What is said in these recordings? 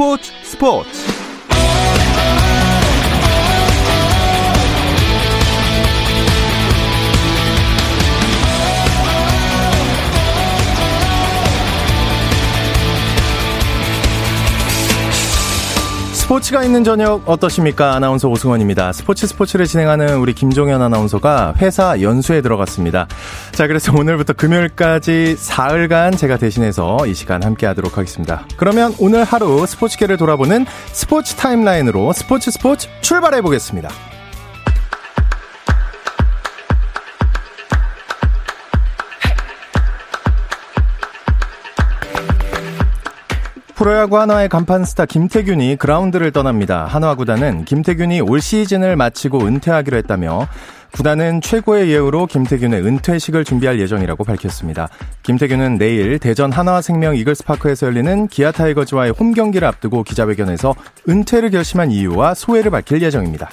스포츠 스포츠 스포츠가 있는 저녁 어떠십니까? 아나운서 오승원입니다. 스포츠 스포츠를 진행하는 우리 김종현 아나운서가 회사 연수에 들어갔습니다. 자, 그래서 오늘부터 금요일까지 사흘간 제가 대신해서 이 시간 함께 하도록 하겠습니다. 그러면 오늘 하루 스포츠계를 돌아보는 스포츠 타임라인으로 스포츠 스포츠 출발해 보겠습니다. 프로야구 한화의 간판 스타 김태균이 그라운드를 떠납니다. 한화 구단은 김태균이 올 시즌을 마치고 은퇴하기로 했다며 구단은 최고의 예우로 김태균의 은퇴식을 준비할 예정이라고 밝혔습니다. 김태균은 내일 대전 한화생명 이글스파크에서 열리는 기아 타이거즈와의 홈 경기를 앞두고 기자회견에서 은퇴를 결심한 이유와 소회를 밝힐 예정입니다.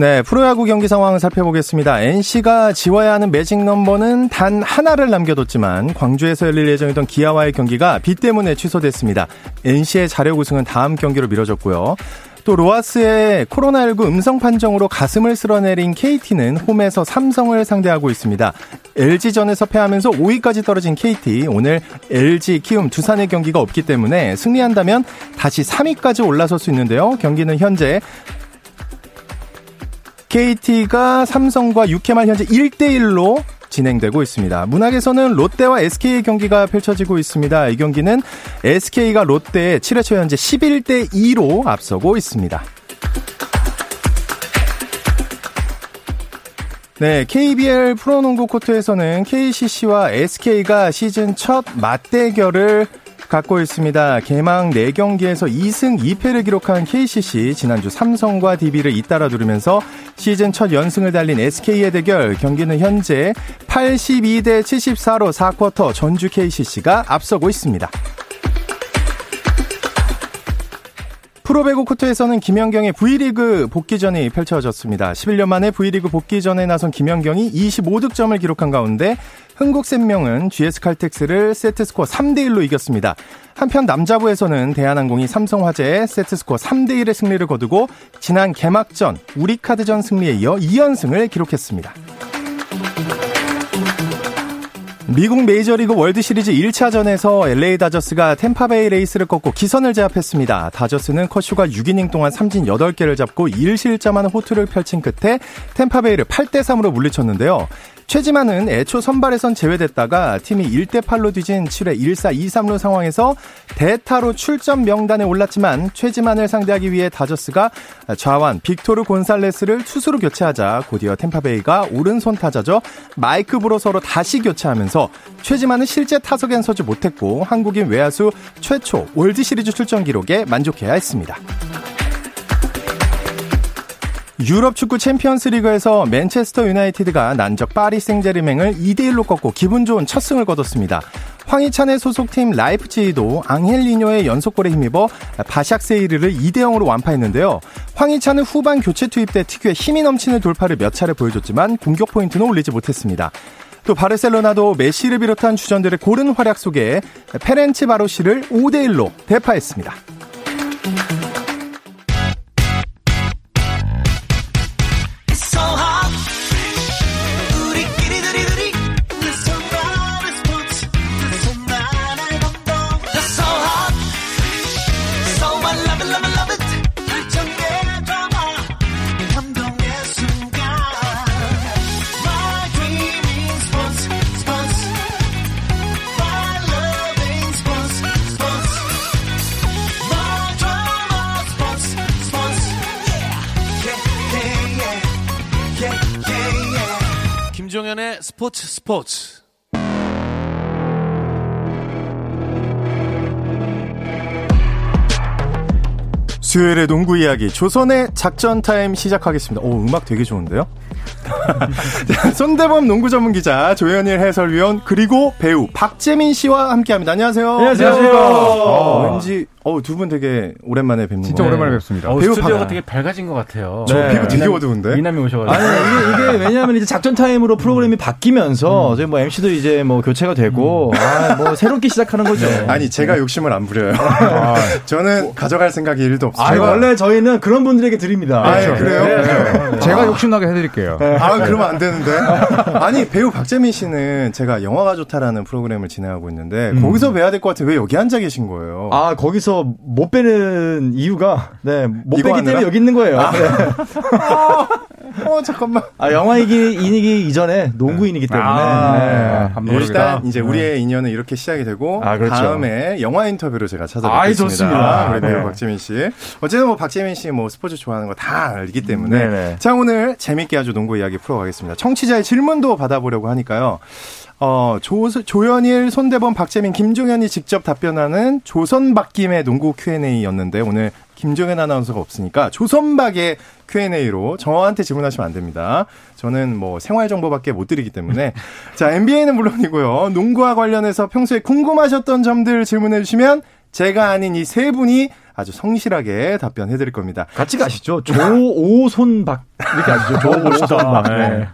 네, 프로야구 경기 상황을 살펴보겠습니다. NC가 지워야 하는 매직 넘버는 단 하나를 남겨뒀지만 광주에서 열릴 예정이던 기아와의 경기가 비 때문에 취소됐습니다. NC의 자력 우승은 다음 경기로 미뤄졌고요. 또 로아스의 코로나19 음성 판정으로 가슴을 쓸어내린 KT는 홈에서 삼성을 상대하고 있습니다. LG전에서 패하면서 5위까지 떨어진 KT 오늘 LG, 키움, 두산의 경기가 없기 때문에 승리한다면 다시 3위까지 올라설 수 있는데요. 경기는 현재 KT가 삼성과 6회 말 현재 1대1로 진행되고 있습니다. 문학에서는 롯데와 SK의 경기가 펼쳐지고 있습니다. 이 경기는 SK가 롯데에 7회 초 현재 11대 2로 앞서고 있습니다. 네, KBL 프로농구 코트에서는 KCC와 SK가 시즌 첫 맞대결을 갖고 있습니다. 개막 4경기에서 2승 2패를 기록한 KCC 지난주 삼성과 DB를 잇따라 누르면서 시즌 첫 연승을 달린 SK의 대결 경기는 현재 82대 74로 4쿼터 전주 KCC가 앞서고 있습니다. 프로배구 코트에서는 김연경의 V리그 복귀전이 펼쳐졌습니다. 11년 만에 V리그 복귀전에 나선 김연경이 25득점을 기록한 가운데 흥국생명은 GS칼텍스를 세트스코어 3대1로 이겼습니다. 한편 남자부에서는 대한항공이 삼성화재에 세트스코어 3대1의 승리를 거두고 지난 개막전 우리카드전 승리에 이어 2연승을 기록했습니다. 미국 메이저리그 월드시리즈 1차전에서 LA 다저스가 템파베이 레이스를 꺾고 기선을 제압했습니다. 다저스는 커쇼가 6이닝 동안 삼진 8개를 잡고 1실점하는 호투를 펼친 끝에 템파베이를 8대3으로 물리쳤는데요. 최지만은 애초 선발에선 제외됐다가 팀이 1대 8로 뒤진 7회 1사 2-3루 상황에서 대타로 출전 명단에 올랐지만 최지만을 상대하기 위해 다저스가 좌완 빅토르 곤살레스를 투수로 교체하자 곧이어 템파베이가 오른손 타자죠 마이크 브로소로 다시 교체하면서 최지만은 실제 타석엔 서지 못했고 한국인 외야수 최초 월드시리즈 출전 기록에 만족해야 했습니다. 유럽 축구 챔피언스 리그에서 맨체스터 유나이티드가 난적 파리 생제르맹을 2대1로 꺾고 기분 좋은 첫 승을 거뒀습니다. 황희찬의 소속팀 라이프치히도 앙헬리뇨의 연속골에 힘입어 바샥세이르를 2대0으로 완파했는데요. 황희찬은 후반 교체 투입 때 특유의 힘이 넘치는 돌파를 몇 차례 보여줬지만 공격 포인트는 올리지 못했습니다. 또 바르셀로나도 메시를 비롯한 주전들의 고른 활약 속에 페렌치 바로시를 5대1로 대파했습니다. 김종현의 스포츠 스포츠. 수요일의 농구 이야기 조선의 작전 타임 시작하겠습니다. 오 음악 되게 좋은데요? 손대범 농구 전문 기자 조현일 해설위원 그리고 배우 박재민 씨와 함께합니다. 안녕하세요. 안녕하세요. 어, 왠지 어, 두분 되게 오랜만에 뵙는 진짜 거예요. 오랜만에 뵙습니다. 어, 배우 스튜디오가. 되게 밝아진 것 같아요. 저 네. 피부 되게 어두운데? 미남이 오셔가지고. 아니 이게, 이게 왜냐하면 이제 작전 타임으로 프로그램이 바뀌면서 저희 뭐 MC도 이제 뭐 교체가 되고 아, 뭐 새롭게 시작하는 거죠. 아니, 제가 욕심을 안 부려요. 저는 가져갈 생각이 일도 없어요. 아, 원래 저희는 그런 분들에게 드립니다. 아, 예, 그래요? 네. 제가 욕심나게 해드릴게요. 아, 그러면 안 되는데. 아니, 배우 박재민 씨는 제가 영화가 좋다라는 프로그램을 진행하고 있는데, 거기서 뵈야 될 것 같은데 왜 여기 앉아 계신 거예요? 아 거기서 못 빼는 이유가 네못 빼기 때문에? 여기 있는 거예요. 네. 어, 잠깐만. 아 영화이기 인이기 이전에 농구인이기 때문에 아, 네. 감독이다. 일단 이제 우리의 인연은 이렇게 시작이 되고 아, 그렇죠. 다음에 영화 인터뷰로 제가 찾아뵙겠습니다. 좋습니다. 우리 배우 네. 박재민 씨. 어쨌든 뭐 박재민 씨 뭐 스포츠 좋아하는 거 다 알기 때문에 네네. 자 오늘 재밌게 아주 농구 이야기 풀어가겠습니다. 청취자의 질문도 받아보려고 하니까요. 어, 조, 조현일, 손대범, 박재민, 김종현이 직접 답변하는 조선박김의 농구 Q&A였는데 오늘 김종현 아나운서가 없으니까 조선박의 Q&A로 저한테 질문하시면 안 됩니다. 저는 뭐 생활 정보밖에 못 드리기 때문에 자 NBA는 물론이고요. 농구와 관련해서 평소에 궁금하셨던 점들 질문해 주시면 제가 아닌 이 세 분이 아주 성실하게 답변해 드릴 겁니다. 같이 가시죠. 조오손박 이렇게 아시죠? 조오손박. 네.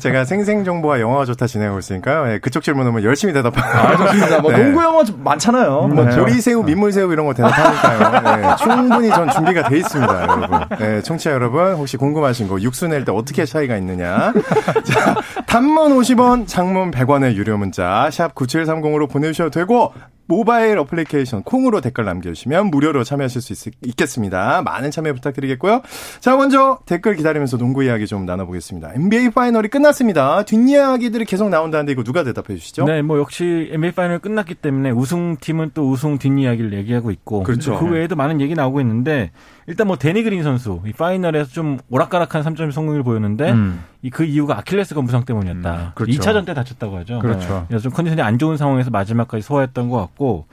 제가 생생 정보와 영화가 좋다 진행하고 있으니까요. 예, 그쪽 질문 오면 열심히 대답하고. 아, 좋습니다. 뭐 네. 농구 영화 좀 많잖아요. 뭐 네. 보리새우, 민물새우 이런 거 대답하니까요. 네, 충분히 전 준비가 돼 있습니다, 여러분. 네, 청취자 여러분 혹시 궁금하신 거 육수 낼 때 어떻게 차이가 있느냐? 자, 단문 50원, 장문 100원의 유료 문자 샵 9730으로 보내주셔도 되고 모바일 어플리케이션 콩으로 댓글 남겨주시면 무료로 참여하실 수 있, 겠습니다 많은 참여 부탁드리겠고요. 자, 먼저 댓글 기다리면서 농구 이야기 좀 나눠보겠습니다. NBA 파이널이 끝났습니다. 뒷이야기들이 계속 나온다는데 이거 누가 대답해 주시죠? 네, 뭐 역시 NBA 파이널 끝났기 때문에 우승팀은 또 우승 뒷이야기를 얘기하고 있고 그렇죠. 그 외에도 많은 얘기 나오고 있는데 일단 뭐 데니 그린 선수 이 파이널에서 좀 오락가락한 3점 성공을 보였는데 음. 이그 이유가 아킬레스 건 부상 때문이었다. 그렇죠. 2차전 때 다쳤다고 하죠. 그렇죠. 그래서 좀 컨디션이 안 좋은 상황에서 마지막까지 소화했던 것 같고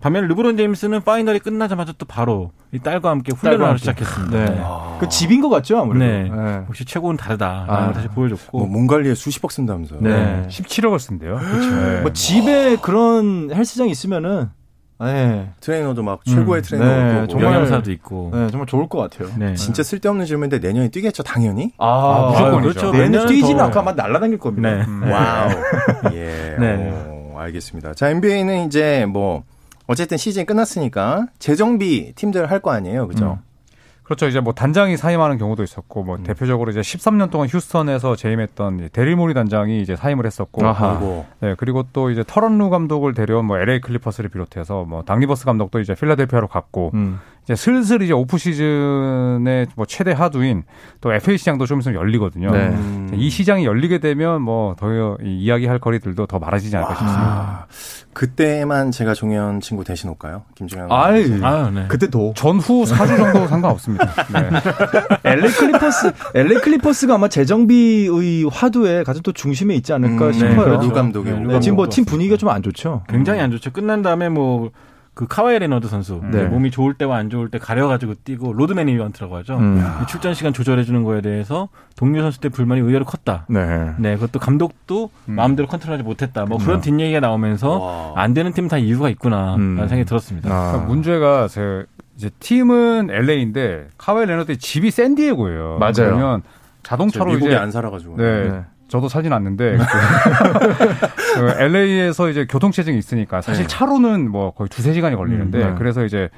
반면 르브론 제임스는 파이널이 끝나자마자 또 바로 이 딸과 함께 훈련을 함께. 시작했습니다. 네. 네. 그 집인 것 같죠, 아무래도. 네. 네. 역시 최고는 다르다라는 아. 걸 다시 보여줬고 뭐, 몸 관리에 수십억 쓴다면서요. 네. 17억을 쓴대요. 그렇죠. 뭐 집에 그런 헬스장 있으면은 네. 트레이너도 막 최고의 음. 트레이너 네, 고 정말- 영양사도 있고. 네, 정말 좋을 것 같아요. 네. 진짜 쓸데없는 질문인데 내년에 뛰겠죠, 당연히. 아, 무조건이죠. 그렇죠. 내년 뛰지는 더- 않고 아마 날아다닐 겁니다. 네. 음. wow. 예. 네. 오, 알겠습니다. 자, NBA는 이제 뭐 어쨌든 시즌 끝났으니까 재정비 팀들 할 거 아니에요, 그죠? 그렇죠. 이제 뭐 단장이 사임하는 경우도 있었고, 뭐 대표적으로 이제 13년 동안 휴스턴에서 재임했던 이제 대릴 모리 단장이 이제 사임을 했었고, 아하. 그리고 네 그리고 또 이제 터런 루 감독을 데려온 뭐 LA 클리퍼스를 비롯해서 뭐 닥 리버스 감독도 이제 필라델피아로 갔고, 음. 이제 슬슬 이제 오프 시즌의 뭐 최대 화두인 또 FA 시장도 좀 있으면 열리거든요. 네. 음. 이 시장이 열리게 되면 뭐 더 이야기할 거리들도 더 많아지지 않을까 싶습니다. 아, 그때만 제가 종현 친구 대신 올까요? 김종현. 아이, 아유, 네. 그때 도. 전후 4주 정도 상관없습니다. 네. LA 클리퍼스, LA 클리퍼스가 아마 재정비의 화두에 가장 또 중심에 있지 않을까 음, 싶어요. 네, 그렇죠. 누 감독이. 네. 네, 지금 뭐 팀 분위기가 좀 안 좋죠. 굉장히 안 좋죠. 끝난 다음에 뭐 그 카와이 레너드 선수 네. 몸이 좋을 때와 안 좋을 때 가려가지고 뛰고 load management라고 하죠. 음. 이 출전 시간 조절해 주는 거에 대해서 동료 선수 때 불만이 의외로 컸다. 네. 네, 그것도 감독도 마음대로 컨트롤하지 못했다. 뭐 그런 뒷얘기가 나오면서 와. 안 되는 팀 다 이유가 있구나라는 음. 생각이 들었습니다. 아. 그러니까 문제가 제 이제 팀은 LA인데 카와이 레너드의 집이 샌디에고예요. 맞아요. 그러면 저 자동차로 미국에 이제 안 살아가지고. 네. 네. 저도 살진 않는데 그 LA에서 이제 교통체증이 있으니까 사실 네. 차로는 뭐 거의 두세 시간이 걸리는데 음, 네. 그래서 이제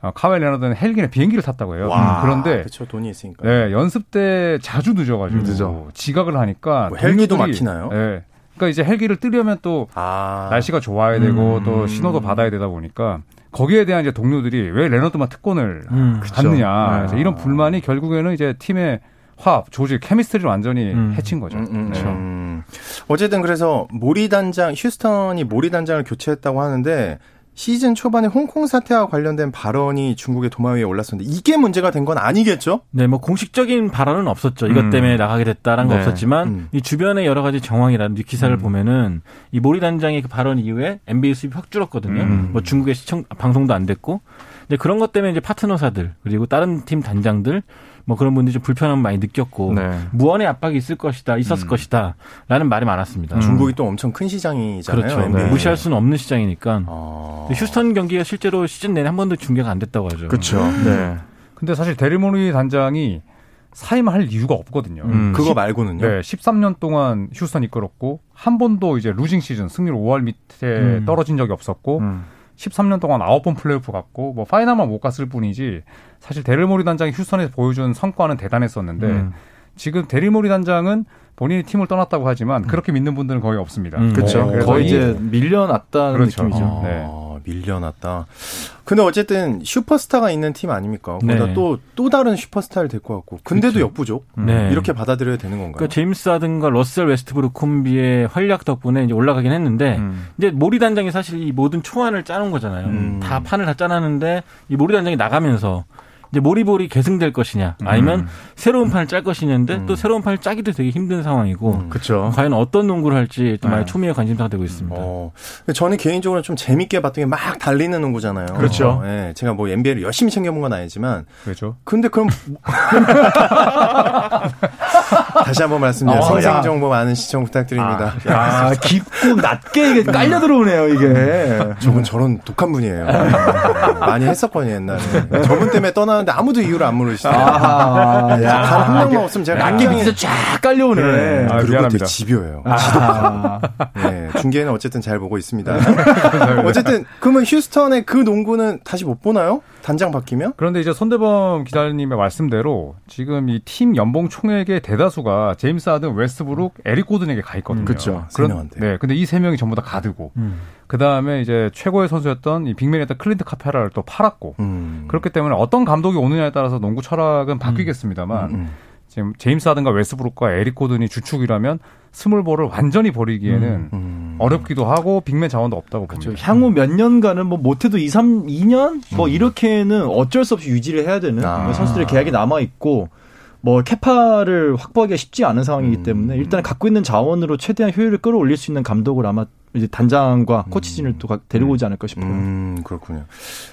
어, 카와이 레너드는 헬기나 비행기를 탔다고 해요. 와. 그런데 그쵸, 돈이 있으니까. 네, 연습 때 자주 늦어가지고 음, 늦어. 지각을 하니까 뭐 헬기도 막히나요? 네. 그러니까 이제 헬기를 뜨려면 또 아. 날씨가 좋아야 되고 음. 또 신호도 받아야 되다 보니까 거기에 대한 이제 동료들이 왜 레너드만 특권을 음, 받느냐 네. 그래서 이런 불만이 결국에는 이제 팀의 화합, 조직, 케미스트리를 완전히 음. 해친 거죠. 음, 음, 네. 음. 어쨌든 그래서 모리 단장 휴스턴이 모리 단장을 교체했다고 하는데 시즌 초반에 홍콩 사태와 관련된 발언이 중국의 도마 위에 올랐었는데 이게 문제가 된 건 아니겠죠? 네, 뭐 공식적인 발언은 없었죠. 이것 음. 때문에 나가게 됐다라는 건 네. 없었지만 음. 이 주변의 여러 가지 정황이라든지 기사를 보면은 이 모리 단장의 그 발언 이후에 NBA 수입이 확 줄었거든요. 음. 뭐 중국의 시청 방송도 안 됐고 이제 그런 것 때문에 이제 파트너사들 그리고 다른 팀 단장들 뭐 그런 분들이 좀 불편함을 많이 느꼈고 네. 무언의 압박이 있을 것이다, 있었을 음. 것이다라는 말이 많았습니다. 중국이 또 엄청 큰 시장이잖아요. 그렇죠. NBA. 무시할 수는 없는 시장이니까. 어. 근데 휴스턴 경기가 실제로 시즌 내내 한 번도 중계가 안 됐다고 하죠. 그렇죠. 네. 근데 사실 데릴모리 단장이 사임할 이유가 없거든요. 음. 그거 말고는요. 네, 13년 동안 휴스턴 이끌었고 한 번도 이제 루징 시즌 승률 5할 밑에 음. 떨어진 적이 없었고 음. 13년 동안 9번 플레이오프 갔고 뭐 파이널만 못 갔을 뿐이지 사실 데릴모리 단장이 휴스턴에서 보여준 성과는 대단했었는데 음. 지금 데릴모리 단장은 본인이 팀을 떠났다고 하지만 그렇게 믿는 분들은 거의 없습니다. 음. 그렇죠. 네, 거의 이- 이제 밀려났다는 그렇죠. 느낌이죠. 어. 네. 아, 밀려났다. 근데 어쨌든 슈퍼스타가 있는 팀 아닙니까? 네. 또, 또 다른 슈퍼스타를 데리고 왔고. 근데도 그렇죠. 역부족. 네. 이렇게 받아들여야 되는 건가요? 그러니까 제임스 하든과 러셀 웨스트브룩 콤비의 활약 덕분에 이제 올라가긴 했는데 음. 이제 모리 단장이 사실 이 모든 초안을 짜놓은 거잖아요. 음. 다 판을 다 짜놨는데 이 모리 단장이 나가면서 이제 모리볼이 계승될 것이냐 아니면 새로운 판을 짤 것이냐인데 음. 또 새로운 판을 짜기도 되게 힘든 상황이고 음. 그렇죠. 과연 어떤 농구를 할지 일단 많이 네. 초미의 관심사가 되고 있습니다. 어, 저는 개인적으로 좀 재밌게 봤던 게 막 달리는 농구잖아요. 그렇죠. 어, 예, 제가 뭐 NBA를 열심히 챙겨본 건 아니지만, 그렇죠. 근데 그럼 다시 한번 말씀드려요. 어, 생생 야. 정보 많은 시청 부탁드립니다. 아, 깊고 낮게 이게 깔려 들어오네요, 이게. 저분 저런 독한 분이에요. 많이 했었거든요 옛날에. 저분 때문에 떠나 는데 아무도 이유를 안 물으시더라고요. 아하, 야. 단한 명만 없으면 제가 굉장히- 밑에서 쫙 깔려오네. 아, 그리고 미안합니다. 집요해요. 아. 네, 중계는 어쨌든 잘 보고 있습니다. 어쨌든 그러면 휴스턴의 그 농구는 다시 못 보나요? 단장 바뀌면? 그런데 이제 손대범 기자님의 말씀대로 지금 이 팀 연봉 총액의 대다수가 제임스 하든, 웨스트브룩, 에릭 고든에게 가 있거든요. 그쵸. 세 명한테. 네, 근데 이 세 명이 전부 다 가드고 음. 그 다음에 이제 최고의 선수였던 이 big man이었던 클린트 카펠라를 또 팔았고 음. 그렇기 때문에 어떤 감독이 오느냐에 따라서 농구 철학은 바뀌겠습니다만 음. 지금 제임스 하든과 웨스브룩과 에릭 고든이 주축이라면 small ball을 완전히 버리기에는 음. 어렵기도 하고 big man 자원도 없다고 그렇죠. 봅니다. 향후 몇 년간은 뭐 못해도 2, 3, 2년? 뭐 이렇게는 어쩔 수 없이 유지를 해야 되는 아. 뭐 선수들의 계약이 남아 있고 뭐 capa를 확보하기가 쉽지 않은 상황이기 음. 때문에 일단 갖고 있는 자원으로 최대한 효율을 끌어올릴 수 있는 감독을 아마 이제 단장과 코치진을 또 가- 데리고 오지 않을까 싶어요. 음, 그렇군요.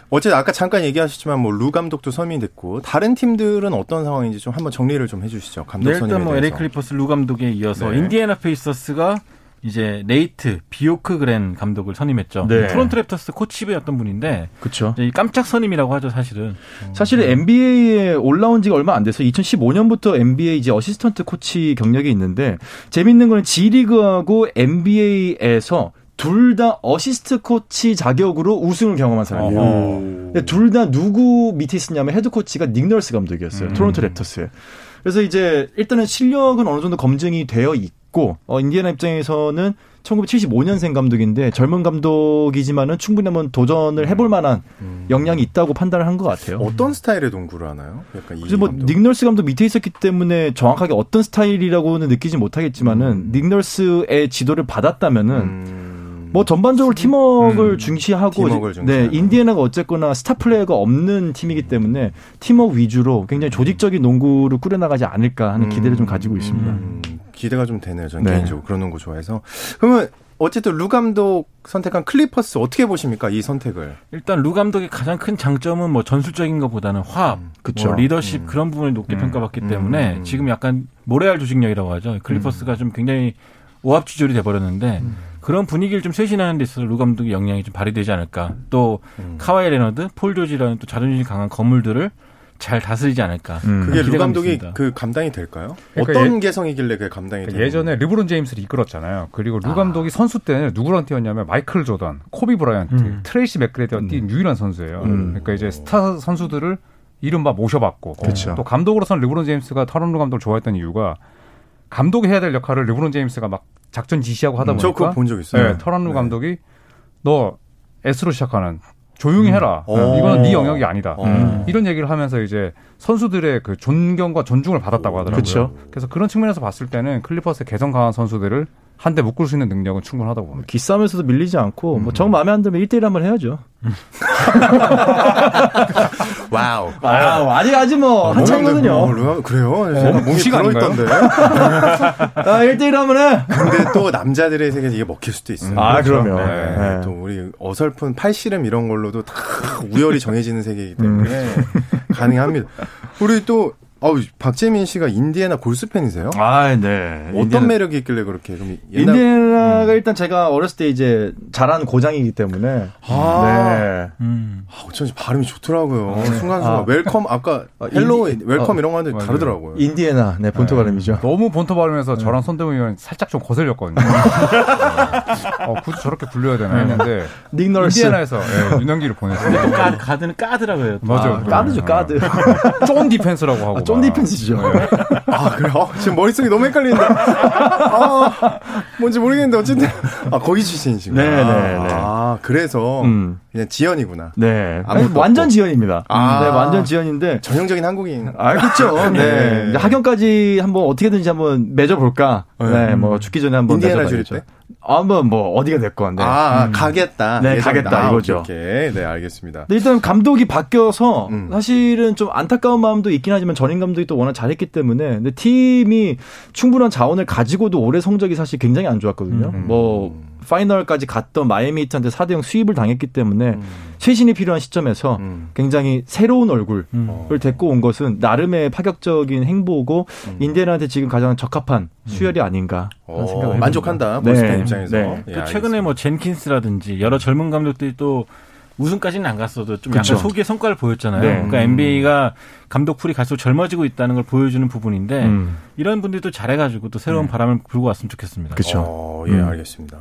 어쨌든 아까 잠깐 얘기하셨지만 뭐 루 감독도 선임이 됐고 다른 팀들은 어떤 상황인지 좀 한번 정리를 좀 해주시죠. 감독 네, 선임에 일단 뭐. LA 클리퍼스 루 감독에 이어서 네. 인디애나 페이서스가 이제 네이트 비요크그렌 감독을 선임했죠. 네. 토론토 랩터스 코치부였던 분인데 그렇죠. 깜짝 선임이라고 하죠, 사실은. 사실 NBA에 올라온 지가 얼마 안 돼서 2015년부터 NBA 이제 assistant coach 경력이 있는데 재밌는 거는 G리그하고 NBA에서 둘 다 assist coach 자격으로 우승을 경험한 사람이에요. 둘 다 누구 밑에 있었냐면 head coach가 닉 널스 감독이었어요. 음. 토론토 랩터스에. 그래서 이제 일단은 실력은 어느 정도 검증이 되어 있고 어 인디애나 입장에서는 1975년생 감독인데 젊은 감독이지만은 충분히 한번 도전을 해볼 만한 음. 역량이 있다고 판단을 한 것 같아요. 어떤 스타일의 농구를 하나요? 약간 이 그래서 뭐 감독. 닉널스 감독 밑에 있었기 때문에 정확하게 어떤 스타일이라고는 느끼지 못하겠지만은 음. 닉 널스의 지도를 받았다면은 음. 뭐 전반적으로 팀워크를 음. 중시하고 팀워크를 네. 인디애나가 어쨌거나 스타 플레이어가 없는 팀이기 때문에 팀워크 위주로 굉장히 조직적인 농구를 꾸려나가지 않을까 하는 기대를 좀 가지고 있습니다. 음, 기대가 좀 되네요. 저는 네. 개인적으로 그런 농구 좋아해서. 그러면 어쨌든 루 감독 선택한 클리퍼스 어떻게 보십니까? 이 선택을. 일단 루 감독의 가장 큰 장점은 뭐 전술적인 것보다는 화합, 그쵸. 뭐 리더십 음. 그런 부분을 높게 음. 평가받기 음. 때문에 지금 약간 모래알 조직력이라고 하죠. 클리퍼스가 좀 굉장히 오합지졸이 돼버렸는데 그런 분위기를 좀 쇄신하는 데 있어서 루 감독의 역량이 좀 발휘되지 않을까. 또 음. 카와이 레너드, 폴 조지라는 또 자존심이 강한 거물들을 잘 다스리지 않을까. 음. 그게 루 감독이 있습니다. 그 감당이 될까요? 그러니까 어떤 개성이길래 그 감당이 되는 예전에 르브론 제임스를 이끌었잖아요. 그리고 루 아. 감독이 선수 때는 누구랑 뛰었냐면 마이클 조던, 코비 브라이언트, 음. 트레이시 맥그레디와 뛴 유일한 선수예요. 음. 그러니까 이제 스타 선수들을 이른바 모셔봤고 그쵸. 또 감독으로서는 르브론 제임스가 터런 루 감독을 좋아했던 이유가 감독이 해야 될 역할을 르브론 제임스가 막 작전 지시하고 하다 음, 저 그거 보니까 본적 있어요. 네, 터런 루 네. 감독이 너 S로 시작하는 조용히 해라. 오. 이거는 네 영역이 아니다. 음. 이런 얘기를 하면서 이제 선수들의 그 존경과 존중을 받았다고 하더라고요. 그쵸. 그래서 그런 측면에서 봤을 때는 클리퍼스의 개성 강한 선수들을 한데 묶을 수 있는 능력은 충분하다고 봅니다. 기싸움에서도 밀리지 않고 뭐 정 마음에 안 들면 1대1 한번 해야죠. wow. 아, 아직 아직 뭐 한창이거든요. 어, 루아- 그래요? 제가 무시가 불어있던데. 아, 1대1 하면은 근데 또 남자들의 세계에서 이게 먹힐 수도 있어요. 아, 그럼요. 네. 네. 또 우리 어설픈 팔씨름 이런 걸로도 다 우열이 정해지는 세계이기 때문에 가능합니다. 우리 또 어우, 박재민 씨가 인디애나 골수 팬이세요? 아, 네. 어떤 인디애나- 매력이 있길래 그렇게 그럼 옛날 인디애나가 일단 제가 어렸을 때 이제 자란 고장이기 때문에 아. 네. 음. 아, 어쩐지 발음이 좋더라고요. 순간순간 아. 웰컴 아까 아, 헬로 인디- 웰컴 어, 이런 거 하는데 맞아요. 다르더라고요. 인디애나 네 본토 발음이죠. 너무 본토 발음에서 저랑 손대웅이가 살짝 좀 거슬렸거든요. 어, 굳이 저렇게 불려야 되나 했는데 닉 널스. 인디애나에서 예, 윤영기를 보냈어요. 까, 가드는 까더라고요. 또. 맞아요. 아, 까드죠, 까드. 쫀 디펜스라고 하고. 아, 쫀 막. 디펜스죠. 아, 그래요? 어, 지금 머릿속이 너무 헷갈리는데. 아, 뭔지 모르겠는데, 어쨌든. 아, 거기 출신이시구나. 네, 네, 네. 아, 그래서 음. 그냥 지연이구나. 네. 아니, 완전 없고. 지연입니다. 아. 네, 완전 지연인데. 전형적인 한국인. 아, 그렇죠. 네. 네. 이제 학연까지 한번 어떻게든지 한번 맺어볼까. 네. 네, 뭐 죽기 전에 한번 인디애나. 주일 때? 아, 뭐, 뭐, 어디가 됐건. 네. 아, 가겠다. 네, 예정이다. 가겠다, 아, 이거죠. 오케이. 네, 알겠습니다. 근데 일단 감독이 바뀌어서 음. 사실은 좀 안타까운 마음도 있긴 하지만 전임 감독이 또 워낙 잘했기 때문에 근데 팀이 충분한 자원을 가지고도 올해 성적이 사실 굉장히 안 좋았거든요. 음. 뭐 파이널까지 갔던 마이애미 히트한테 4대 0 수입을 당했기 때문에 음. 쇄신이 필요한 시점에서 음. 굉장히 새로운 얼굴을 음. 데리고 온 것은 나름의 파격적인 행보고 음. 인디애나한테 지금 가장 적합한 수혈이 아닌가 하는 어, 생각을 만족한다. 네. 볼스팬 입장에서. 네. 예, 그 최근에 뭐 젠킨스라든지 여러 젊은 감독들이 또 우승까지는 안 갔어도 좀 그쵸. 약간 소기의 성과를 보였잖아요. 네. 그러니까 NBA가 감독 pool이 갈수록 젊어지고 있다는 걸 보여주는 부분인데 음. 이런 분들도 잘해가지고 또 새로운 바람을 불고 왔으면 좋겠습니다. 그쵸. 어, 예, 음. 알겠습니다.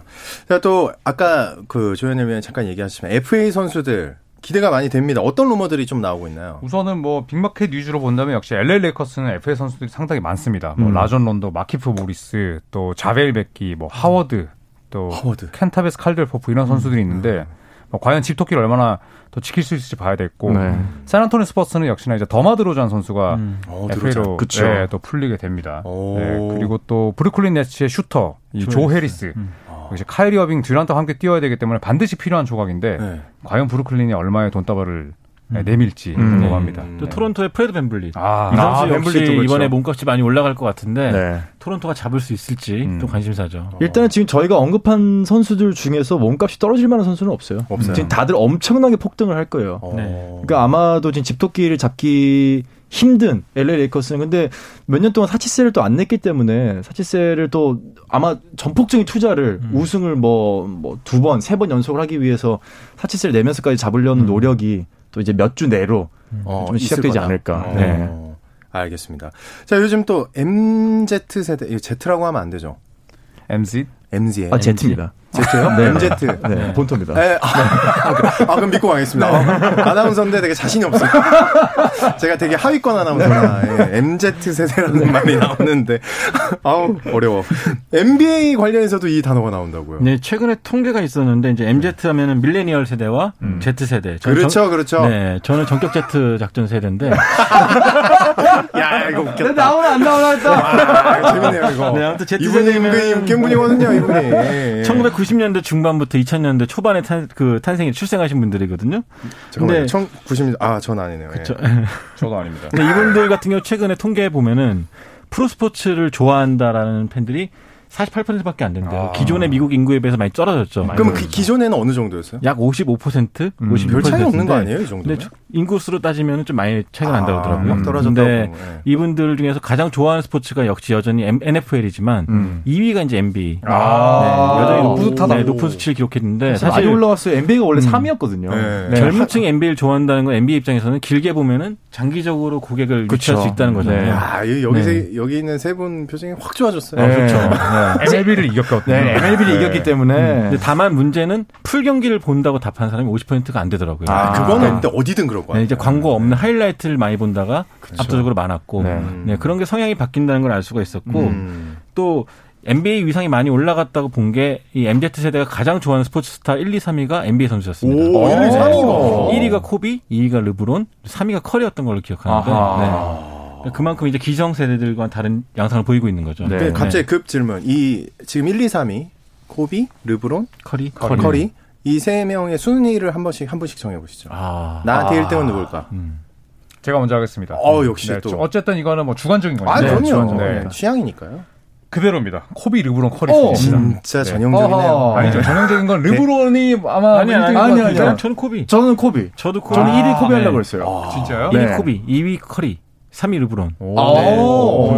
자, 또, 아까 그 조현일 위원 잠깐 얘기하셨지만, FA 선수들 기대가 많이 됩니다. 어떤 루머들이 좀 나오고 있나요? 우선은 뭐 big market 위주로 본다면 역시 LA 레이커스는 FA 선수들이 상당히 많습니다. 뭐 음. 라존 론도, 마키프 모리스, 또 자베일 맥기, 뭐 하워드, 또 하워드. 켄타비우스 칼드웰 포프 이런 선수들이 있는데 뭐 과연 집토끼를 얼마나 더 지킬 수 있을지 봐야 되겠고 네. 샌안토니오 스퍼스는 역시나 이제 더마 드로잔 선수가 음. 어, FA로 그쵸. 네, 또 풀리게 됩니다. 오. 네, 그리고 또 브루클린 네츠의 슈터 이 조 해리스 아. 역시 카이리 어빙 듀란트와 함께 뛰어야 되기 때문에 반드시 필요한 조각인데 네. 과연 브루클린이 얼마의 돈다발을 네, 내밀지 음. 궁금합니다. 또 토론토의 프레드 밴블릿. 아, 이 선수 아, 역시 그렇죠. 이번에 몸값이 많이 올라갈 것 같은데 네. 토론토가 잡을 수 있을지 음. 또 관심사죠. 일단은 지금 저희가 언급한 선수들 중에서 몸값이 떨어질 만한 선수는 없어요. 없어요. 지금 다들 엄청나게 폭등을 할 거예요. 어. 네. 그러니까 아마도 지금 집토끼를 잡기 힘든 LA 레이커스는 근데 몇 년 동안 사치세를 또 안 냈기 때문에 사치세를 또 아마 전폭적인 투자를 음. 우승을 뭐 뭐 두 번, 세 번 연속을 하기 위해서 사치세를 내면서까지 잡으려는 노력이 또 이제 몇 주 내로 어, 좀 시작되지. 않을까. 어. 네. 알겠습니다. 자, 요즘 또 MZ 세대, 이거 Z라고 하면 안 되죠. MZ MZ에. 아, Z입니다. Z요? 네. MZ. 네, 본토입니다. 네, 아, 그래. 아, 그럼 믿고 가겠습니다. 어, 아나운서인데 되게 자신이 없어요. 제가 되게 하위권 아나운서나 예, MZ 세대라는 말이 나오는데 아우 어려워. NBA 관련해서도 이 단어가 나온다고요. 네, 최근에 통계가 있었는데 이제 MZ 하면은 밀레니얼 세대와 Z 세대. 그렇죠, 정- 그렇죠. 네, 저는 전격 Z 작전 세대인데 야, 이거 웃겼다. 나오나 안 나오나 했다. 아, 재밌네요, 이거. 네, 아무튼 Z 이분이 세대면- 은근히 웃긴 분이거든요, 이분이. 예. 1990년대 중반부터 2000년대 초반에 탄, 그 탄생에 출생하신 분들이거든요. 잠깐만요. 근데- 1990, 아, 전 아니네요. 예. 저도 아닙니다. 근데 이분들 같은 경우 최근에 통계에 보면은 프로스포츠를 좋아한다라는 팬들이 48%밖에 안 된대요. 아. 기존의 미국 인구에 비해서 많이 떨어졌죠. 그럼 그 기존에는 어느 정도였어요? 약 55%, 음, 56%. 별 차이 없는 거 아니에요, 이 정도면? 인구수로 따지면 좀 많이 차이가 난다고 아, 하더라고요. 막 떨어졌다고. 근데 예. 이분들 중에서 가장 좋아하는 스포츠가 역시 여전히 NFL이지만 음. 2위가 이제 NBA. 아, 네, 여전히 높은, 뿌듯하다. 네, 높은 수치를 기록했는데 사실 많이 올라왔어요. NBA가 원래 음. 3위였거든요. 네. 네, 젊은 층이 NBA를 좋아한다는 건 NBA 입장에서는 길게 보면은 장기적으로 고객을 유치할 그쵸. 수 있다는 거잖아요. 네. 야, 이- 여기, 네. 세- 여기 있는 세 분 표정이 확 좋아졌어요. 네. 그렇죠. MLB를 이겼거든요. 네, MLB를 네. 이겼기 때문에 근데 다만 문제는 풀 경기를 본다고 답한 사람이 50%가 안 되더라고요. 아, 아, 그거는 네. 근데 어디든 그럴 거야. 네, 이제 광고 없는 하이라이트를 많이 본다가 압도적으로 많았고, 네. 네. 그런 게 성향이 바뀐다는 걸 알 수가 있었고, 음. 또 NBA 위상이 많이 올라갔다고 본 게 이 MZ 세대가 가장 좋아하는 스포츠 스타 1, 2, 3위가 NBA 선수였습니다. 오, 1, 2, 3위가. 오. 1위가 코비, 2위가 르브론, 3위가 커리였던 걸로 기억하는데. 네. 그만큼 이제 기성 세대들과 다른 양상을 보이고 있는 거죠. 네. 근데 갑자기 급 질문. 이 지금 1, 2, 3위 코비, 르브론, 커리, 커리, 이 세 명의 순위를 한 번씩 한 분씩 정해 보시죠. 아, 나한테 아. 1등은 누굴까? 음. 제가 먼저 하겠습니다. 어, 역시 네, 또. 어쨌든 이거는 뭐 주관적인 거니까. 아, 네, 그럼요. 주관적. 네, 네. 취향이니까요. 그대로입니다. 코비 르브론 커리 어. 진짜 전형적이네요. 어허. 아니죠. 전형적인 건 르브론이 아마 아니, 아니, 아니, 것 아니. 아니. 저는 코비. 저는 코비. 저도 코비. 저는 아, 1위 코비 네. 하려고 했어요. 아, 진짜요? 1위 네. 코비, 2위 커리, 3위 르브론. 오. 아,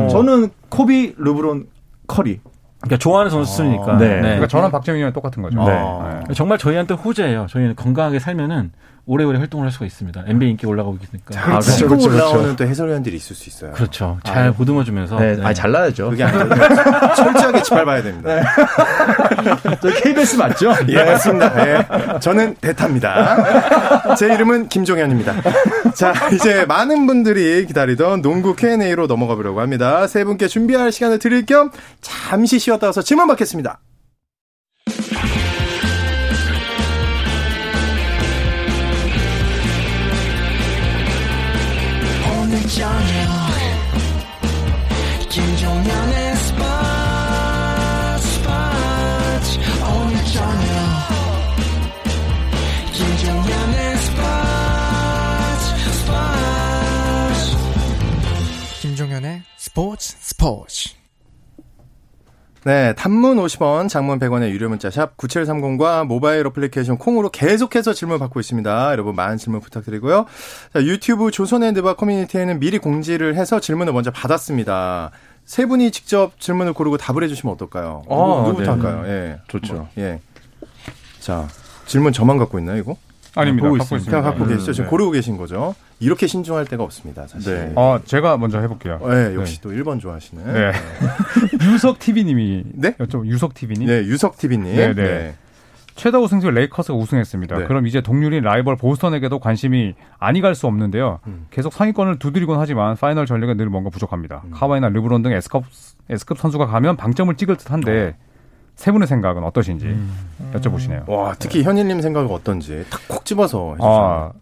네. 저는 코비, 르브론, 커리. 그러니까 좋아하는 선수니까. 네. 그러니까 저랑 박재민이랑 똑같은 거죠. 네. 네. 정말 저희한테 호재예요. 저희는 건강하게 살면은 오래오래 활동을 할 수가 있습니다. NBA 인기 올라가고 있으니까. 아, 그렇죠, 치고 그렇죠, 그렇죠. 올라오는 또 해설위원들이 있을 수 있어요. 그렇죠. 잘 보듬어주면서. 네, 네. 아니 잘라야죠. 그게 아니라 철저하게 짓밟아야 됩니다. 저 KBS 맞죠? 예, 맞습니다. 예. 저는 대타입니다. 제 이름은 김종현입니다. 자, 이제 많은 분들이 기다리던 농구 Q&A로 넘어가 보려고 합니다. 세 분께 준비할 시간을 드릴 겸 잠시 쉬었다 와서 질문 받겠습니다. 스포츠 스포츠 네, 단문 50원, 장문 100원의 유료 문자 샵 9730과 모바일 어플리케이션 콩으로 계속해서 질문 받고 있습니다. 여러분 많은 질문 부탁드리고요. 자, 유튜브 조선핸드바 커뮤니티에는 미리 공지를 해서 질문을 먼저 받았습니다. 세 분이 직접 질문을 고르고 답을 해주시면 어떨까요? 아, 누구, 누구부터 네. 할까요? 예. 좋죠. 뭐, 예. 자, 질문 저만 갖고 있나요, 이거? 아닙니다. 보고 갖고 그냥 있습니다. 갖고 계시죠? 지금 네. 고르고 계신 거죠? 이렇게 신중할 때가 없습니다, 사실. 네. 어, 제가 먼저 해볼게요. 네, 역시 또 1번 좋아하시는. 네. 유석 TV님이 네? 여쭤 유석 TV님 네, 유석 TV님. 네, 네. 최다 우승팀 레이커스가 우승했습니다. 네. 그럼 이제 동률인 라이벌 보스턴에게도 관심이 아니 갈 수 없는데요. 음. 계속 상위권을 두드리곤 하지만 파이널 전력은 늘 뭔가 부족합니다. 음. 카와이나 르브론 등 S급, S급 선수가 가면 방점을 찍을 듯한데 세 분의 생각은 어떠신지 여쭤보시네요. 와, 특히 현일님 생각은 어떤지 탁 콕 집어서 해주세요. 아,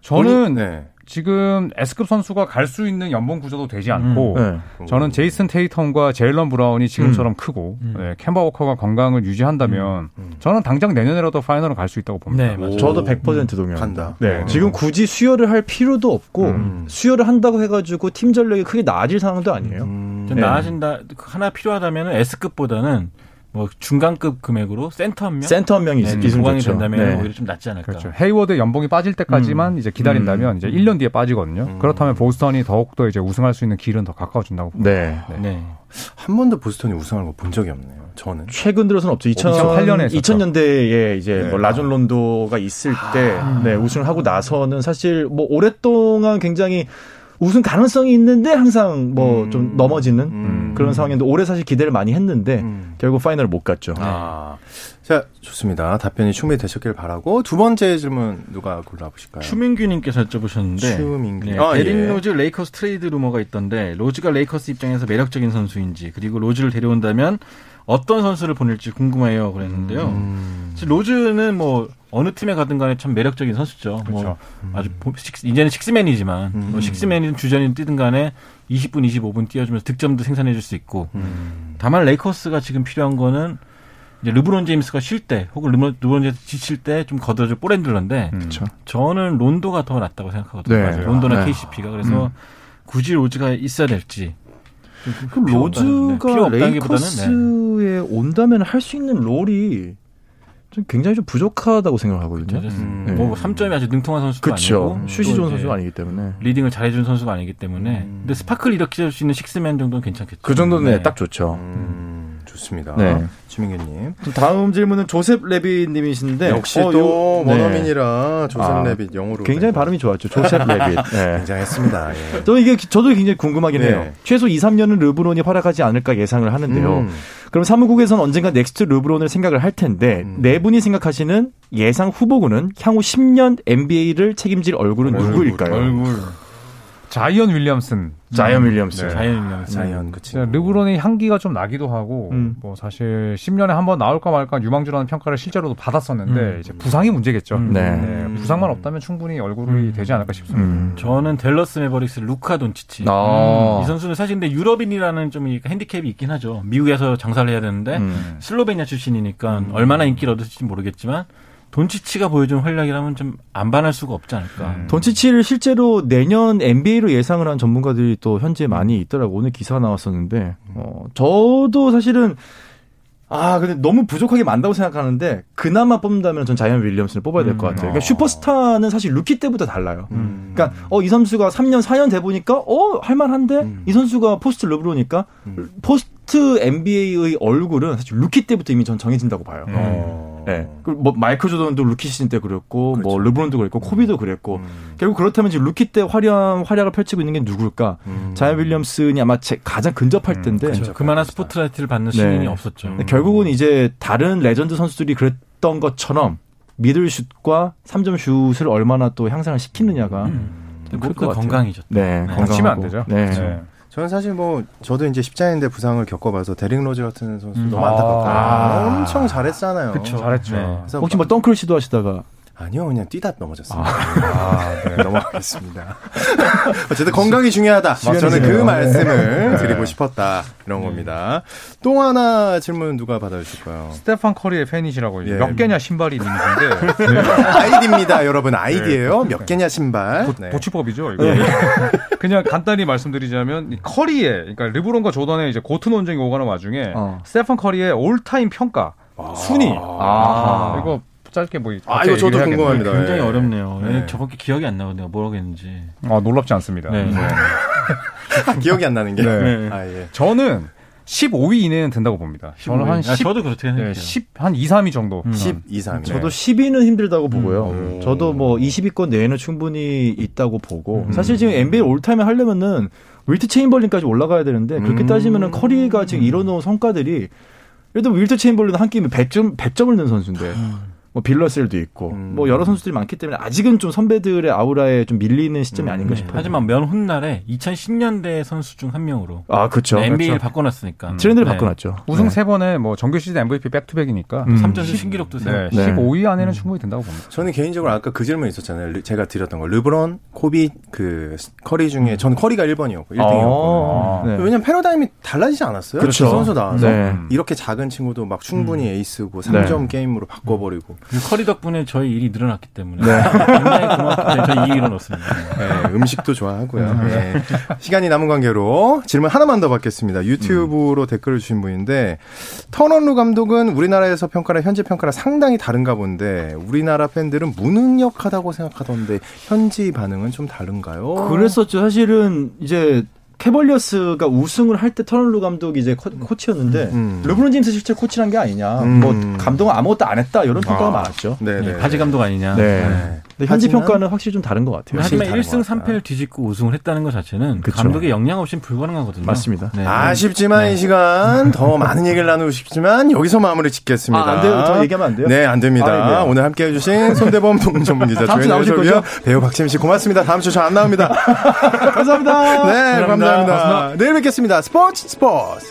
저는 네. 지금 S급 선수가 갈 수 있는 연봉 구조도 되지 않고 네. 저는 제이슨 테이텀과 제일런 브라운이 지금처럼 크고 음. 네, 캠바 워커가 건강을 유지한다면 음. 저는 당장 내년에라도 파이널을 갈 수 있다고 봅니다. 네. 저도 100% 동의합니다. 네, 어. 지금 굳이 수혈을 할 필요도 없고 음. 수혈을 한다고 해가지고 팀 전력이 크게 나아질 상황도 아니에요. 음. 좀 네. 나아진다. 하나 필요하다면 S급보다는 뭐 중간급 금액으로 센터 한 명? 센터 한 명이 네, 있- 있으면 보강이 좋죠. 된다면 네. 오히려 좀 낫지 않을까. 그렇죠. 헤이워드 연봉이 빠질 때까지만 이제 기다린다면 이제 1년 뒤에 빠지거든요. 음. 그렇다면 보스턴이 더욱 더 이제 우승할 수 있는 길은 더 가까워진다고 봅니다. 네. 네. 한 번도 보스턴이 우승하는 거 본 적이 없네요. 저는. 최근 들어서는 없죠. 2008 년에 했었죠. 2000년대에 이제 네. 뭐 라존 론도가 있을 때 네, 우승을 하고 나서는 사실 뭐 오랫동안 굉장히 우승 가능성이 있는데 항상 뭐 음. 좀 넘어지는 음. 그런 상황인데 올해 사실 기대를 많이 했는데 음. 결국 파이널을 못 갔죠. 아. 자, 좋습니다. 답변이 충분히 되셨길 바라고 두 번째 질문 누가 골라보실까요? 추민규님께서 여쭤보셨는데 추민규. 네, 아, 데릭 예. 로즈 레이커스 트레이드 루머가 있던데 로즈가 레이커스 입장에서 매력적인 선수인지 그리고 로즈를 데려온다면 어떤 선수를 보낼지 궁금해요 그랬는데요. 음. 로즈는 뭐 어느 팀에 가든 간에 참 매력적인 선수죠. 뭐 그렇죠. 아주 보- 식스- 이제는 식스맨이지만 음. 뭐 식스맨이든 주전이든 뛰든 간에 20분, 25분 뛰어주면서 득점도 생산해 줄 수 있고 음. 다만 레이커스가 지금 필요한 거는 이제 르브론 제임스가 쉴 때 혹은 르브론, 르브론 제임스 지칠 때좀 걷어줄 ball handler인데 음. 그렇죠. 저는 론도가 더 낫다고 생각하거든요. 네. 론도나 네. KCP가 그래서 굳이 로즈가 있어야 될지. 그럼 로즈가 없다기보다는 네. 레이커스에 온다면 할 수 있는 role이 좀 굉장히 좀 부족하다고 생각하거든요. 음. 뭐 3점이 아주 능통한 선수도 그렇죠. 아니고 슛이 또 좋은 선수가 아니기 때문에 리딩을 잘해준 선수가 아니기 때문에 음. 근데 spark를 일으킬 수 있는 식스맨 정도는 괜찮겠죠. 그 정도는 네. 딱 좋죠. 음, 좋습니다. 네. 추민규님. 다음 질문은 조셉 레빗님이신데 역시 어, 또 요- 네. 원어민이라 조셉 아, 레빗 영어로. 굉장히. 발음이 좋았죠. 조셉 레빗. 네. 굉장했습니다. 예. 저 이게 저도 굉장히 궁금하긴 네. 해요. 최소 2, 3년은 르브론이 활약하지 않을까 예상을 하는데요. 음. 그럼 사무국에서는 언젠가 next 르브론을 생각을 할 텐데 음. 네 분이 생각하시는 예상 후보군은 향후 10년 NBA를 책임질 얼굴은 얼굴, 누구일까요? 얼굴. 자이언 윌리엄슨. 자이언 윌리엄스. 네. 자연인 자이언 그치. 진짜 르브론의 향기가 좀 나기도 하고 음. 뭐 사실 10년에 한 번 나올까 말까 유망주라는 평가를 실제로도 받았었는데 음. 이제 부상이 문제겠죠. 음. 네. 네, 부상만 없다면 충분히 얼굴이 되지 않을까 싶습니다. 음. 저는 댈러스 매버릭스 루카 돈치치. 아. 이 선수는 사실 근데 유럽인이라는 좀 이 핸디캡이 있긴 하죠. 미국에서 장사를 해야 되는데 음. 슬로베니아 출신이니까 얼마나 인기를 얻을지 모르겠지만 돈치치가 보여준 활약이라면 좀 안 반할 수가 없지 않을까. 음. 돈치치를 실제로 내년 NBA로 예상을 한 전문가들이 또 현재 많이 있더라고. 오늘 기사가 나왔었는데, 어, 저도 사실은, 아, 근데 너무 부족한 게 많다고 생각하는데, 그나마 뽑는다면 전 자이언 윌리엄슨을 뽑아야 될 것 같아요. 그러니까 슈퍼스타는 사실 루키 때부터 달라요. 음. 그러니까, 어, 이 선수가 3년, 4년 돼 보니까, 어, 할만한데? 이 선수가 post 르브론이니까, post NBA의 얼굴은 사실 루키 때부터 이미 전 정해진다고 봐요. 어. 네. 그리고 뭐 마이클 조던도 루키 시즌 때 그랬고 뭐 그렇죠. 르브론도 그랬고 코비도 그랬고 음. 결국 그렇다면 지금 루키 때 화려한 활약을 펼치고 있는 게 누굴까? 음. 자이언 윌리엄슨이 아마 제 가장 근접할 텐데 그렇죠. 그만한 스포트라이트를 받는 네. 시즌이 없었죠. 근데 결국은 이제 다른 레전드 선수들이 그랬던 것처럼 미들슛과 3점 슛을 얼마나 또 향상을 시키느냐가 클것 무엇보다 같아요. 건강이죠. 네, 안 건강하고. 되죠. 네. 네. 저는 사실 뭐 저도 이제 십자인대 부상을 겪어봐서 데릭 로즈 같은 선수 음. 너무 안타깝다. 아. 엄청 잘했잖아요. 그쵸. 잘했죠. 네. 그래서 혹시 뭐 덩크를 시도하시다가 아니요, 그냥 뛰다 넘어졌습니다. 아, 네, 넘어가겠습니다. 어쨌든 건강이 중요하다. 저는 그. 말씀을 드리고 싶었다. 이런 겁니다. 또 하나 질문 누가 받아주실까요? 스테판 커리의 팬이시라고 예. 몇 개냐 신발이 님이신데 아이디입니다, 여러분. 아이디예요. 몇 개냐 신발. 네. 도치법이죠. 이거. 그냥 간단히 말씀드리자면 이 커리의 그러니까 르브론과 조던의 이제 GOAT 논쟁이 오가는 와중에 어. 스테판 커리의 all-time 평가 순위 아. 이거 짧게 뭐 아, 이거 저도 궁금합니다. 굉장히 네. 어렵네요. 네. 저밖에 기억이 안 나거든요. 뭐라고 했는지. 아, 놀랍지 않습니다. 네. 기억이 안 나는 게. 네. 아, 예. 저는 15위 이내는 된다고 봅니다. 저는 한 10, 아, 저도 그렇게 생각해요. 네, 10, 한 2, 3위 정도. 음. 10, 2, 3. 저도 10위는 힘들다고 보고요. 음. 저도 뭐 20위권 내에는 충분히 있다고 보고 음. 사실 지금 NBA all-time에 하려면은 윌트 체인벌린까지 올라가야 되는데 그렇게 음. 따지면은 커리가 지금 이뤄놓은 성과들이 그래도 윌트 체인벌린 한 게임에 100점 100점을 넣은 선수인데 뭐 빌 러셀도 있고 음. 뭐 여러 선수들이 많기 때문에 아직은 좀 선배들의 아우라에 좀 밀리는 시점이 아닌가 네. 싶어요. 하지만 면 훗날에 2010년대 선수 중 한 명으로 아 그렇죠. NBA를 바꿔놨으니까. 트렌드를 네. 바꿔놨죠. 우승 네. 세 번에 뭐 정규 시즌 MVP back-to-back이니까 음. 3점슛 신기록도. 네, 네. 15위 안에는 충분히 된다고 봅니다. 저는 개인적으로 아까 그 질문 있었잖아요. 르- 제가 드렸던 거. 르브론, 코비, 그, 커리 중에 전 커리가 1번이었고, 1등이었거든요. 아, 네. 왜냐면 패러다임이 달라지지 않았어요. 그렇죠. 선수 나와서. 네. 이렇게 작은 친구도 막 충분히 에이스고 3점 네. 게임으로 바꿔버리고. 커리 덕분에 저희 일이 늘어났기 때문에 굉장히 고맙기 때문에 저희 이익을 얻었습니다. 네, 음식도 좋아하고요. 네. 시간이 남은 관계로 질문 하나만 더 받겠습니다. 유튜브로 댓글을 주신 분인데 터런 루 감독은 우리나라에서 평가랑 현재 평가랑 상당히 다른가 본데 우리나라 팬들은 무능력하다고 생각하던데 현지 반응은 좀 다른가요? 그랬었죠. 사실은 이제 캐벌리어스가 우승을 할 때 터런 루 감독이 이제 코, 코치였는데 음. 르브론 제임스 실제 코치인 게 아니냐. 음. 뭐 감독은 아무것도 안 했다 이런 평가가 아. 많았죠. 네, 네, 네. 바지 감독 아니냐. 네. 네. 근데 현지 평가는 확실히 좀 다른 것 같아요. 하지만 다른 1승 것 같아요. 3패를 뒤집고 우승을 했다는 것 자체는 그쵸. 감독의 역량 없이는 불가능하거든요. 맞습니다. 네. 아쉽지만 이 시간 더 많은 얘기를 나누고 싶지만 여기서 마무리 짓겠습니다. 아, 안 돼요? 저 얘기하면 안 돼요? 네, 안 됩니다. 아, 네. 오늘 함께 해주신 손대범 전문 기자 다음 주 나오실 조현일 거죠? 배우 박지민 씨 고맙습니다. 다음 주 저 안 나옵니다. 감사합니다. 네, 감사합니다. 감사합니다. 내일 뵙겠습니다. 스포츠 스포츠.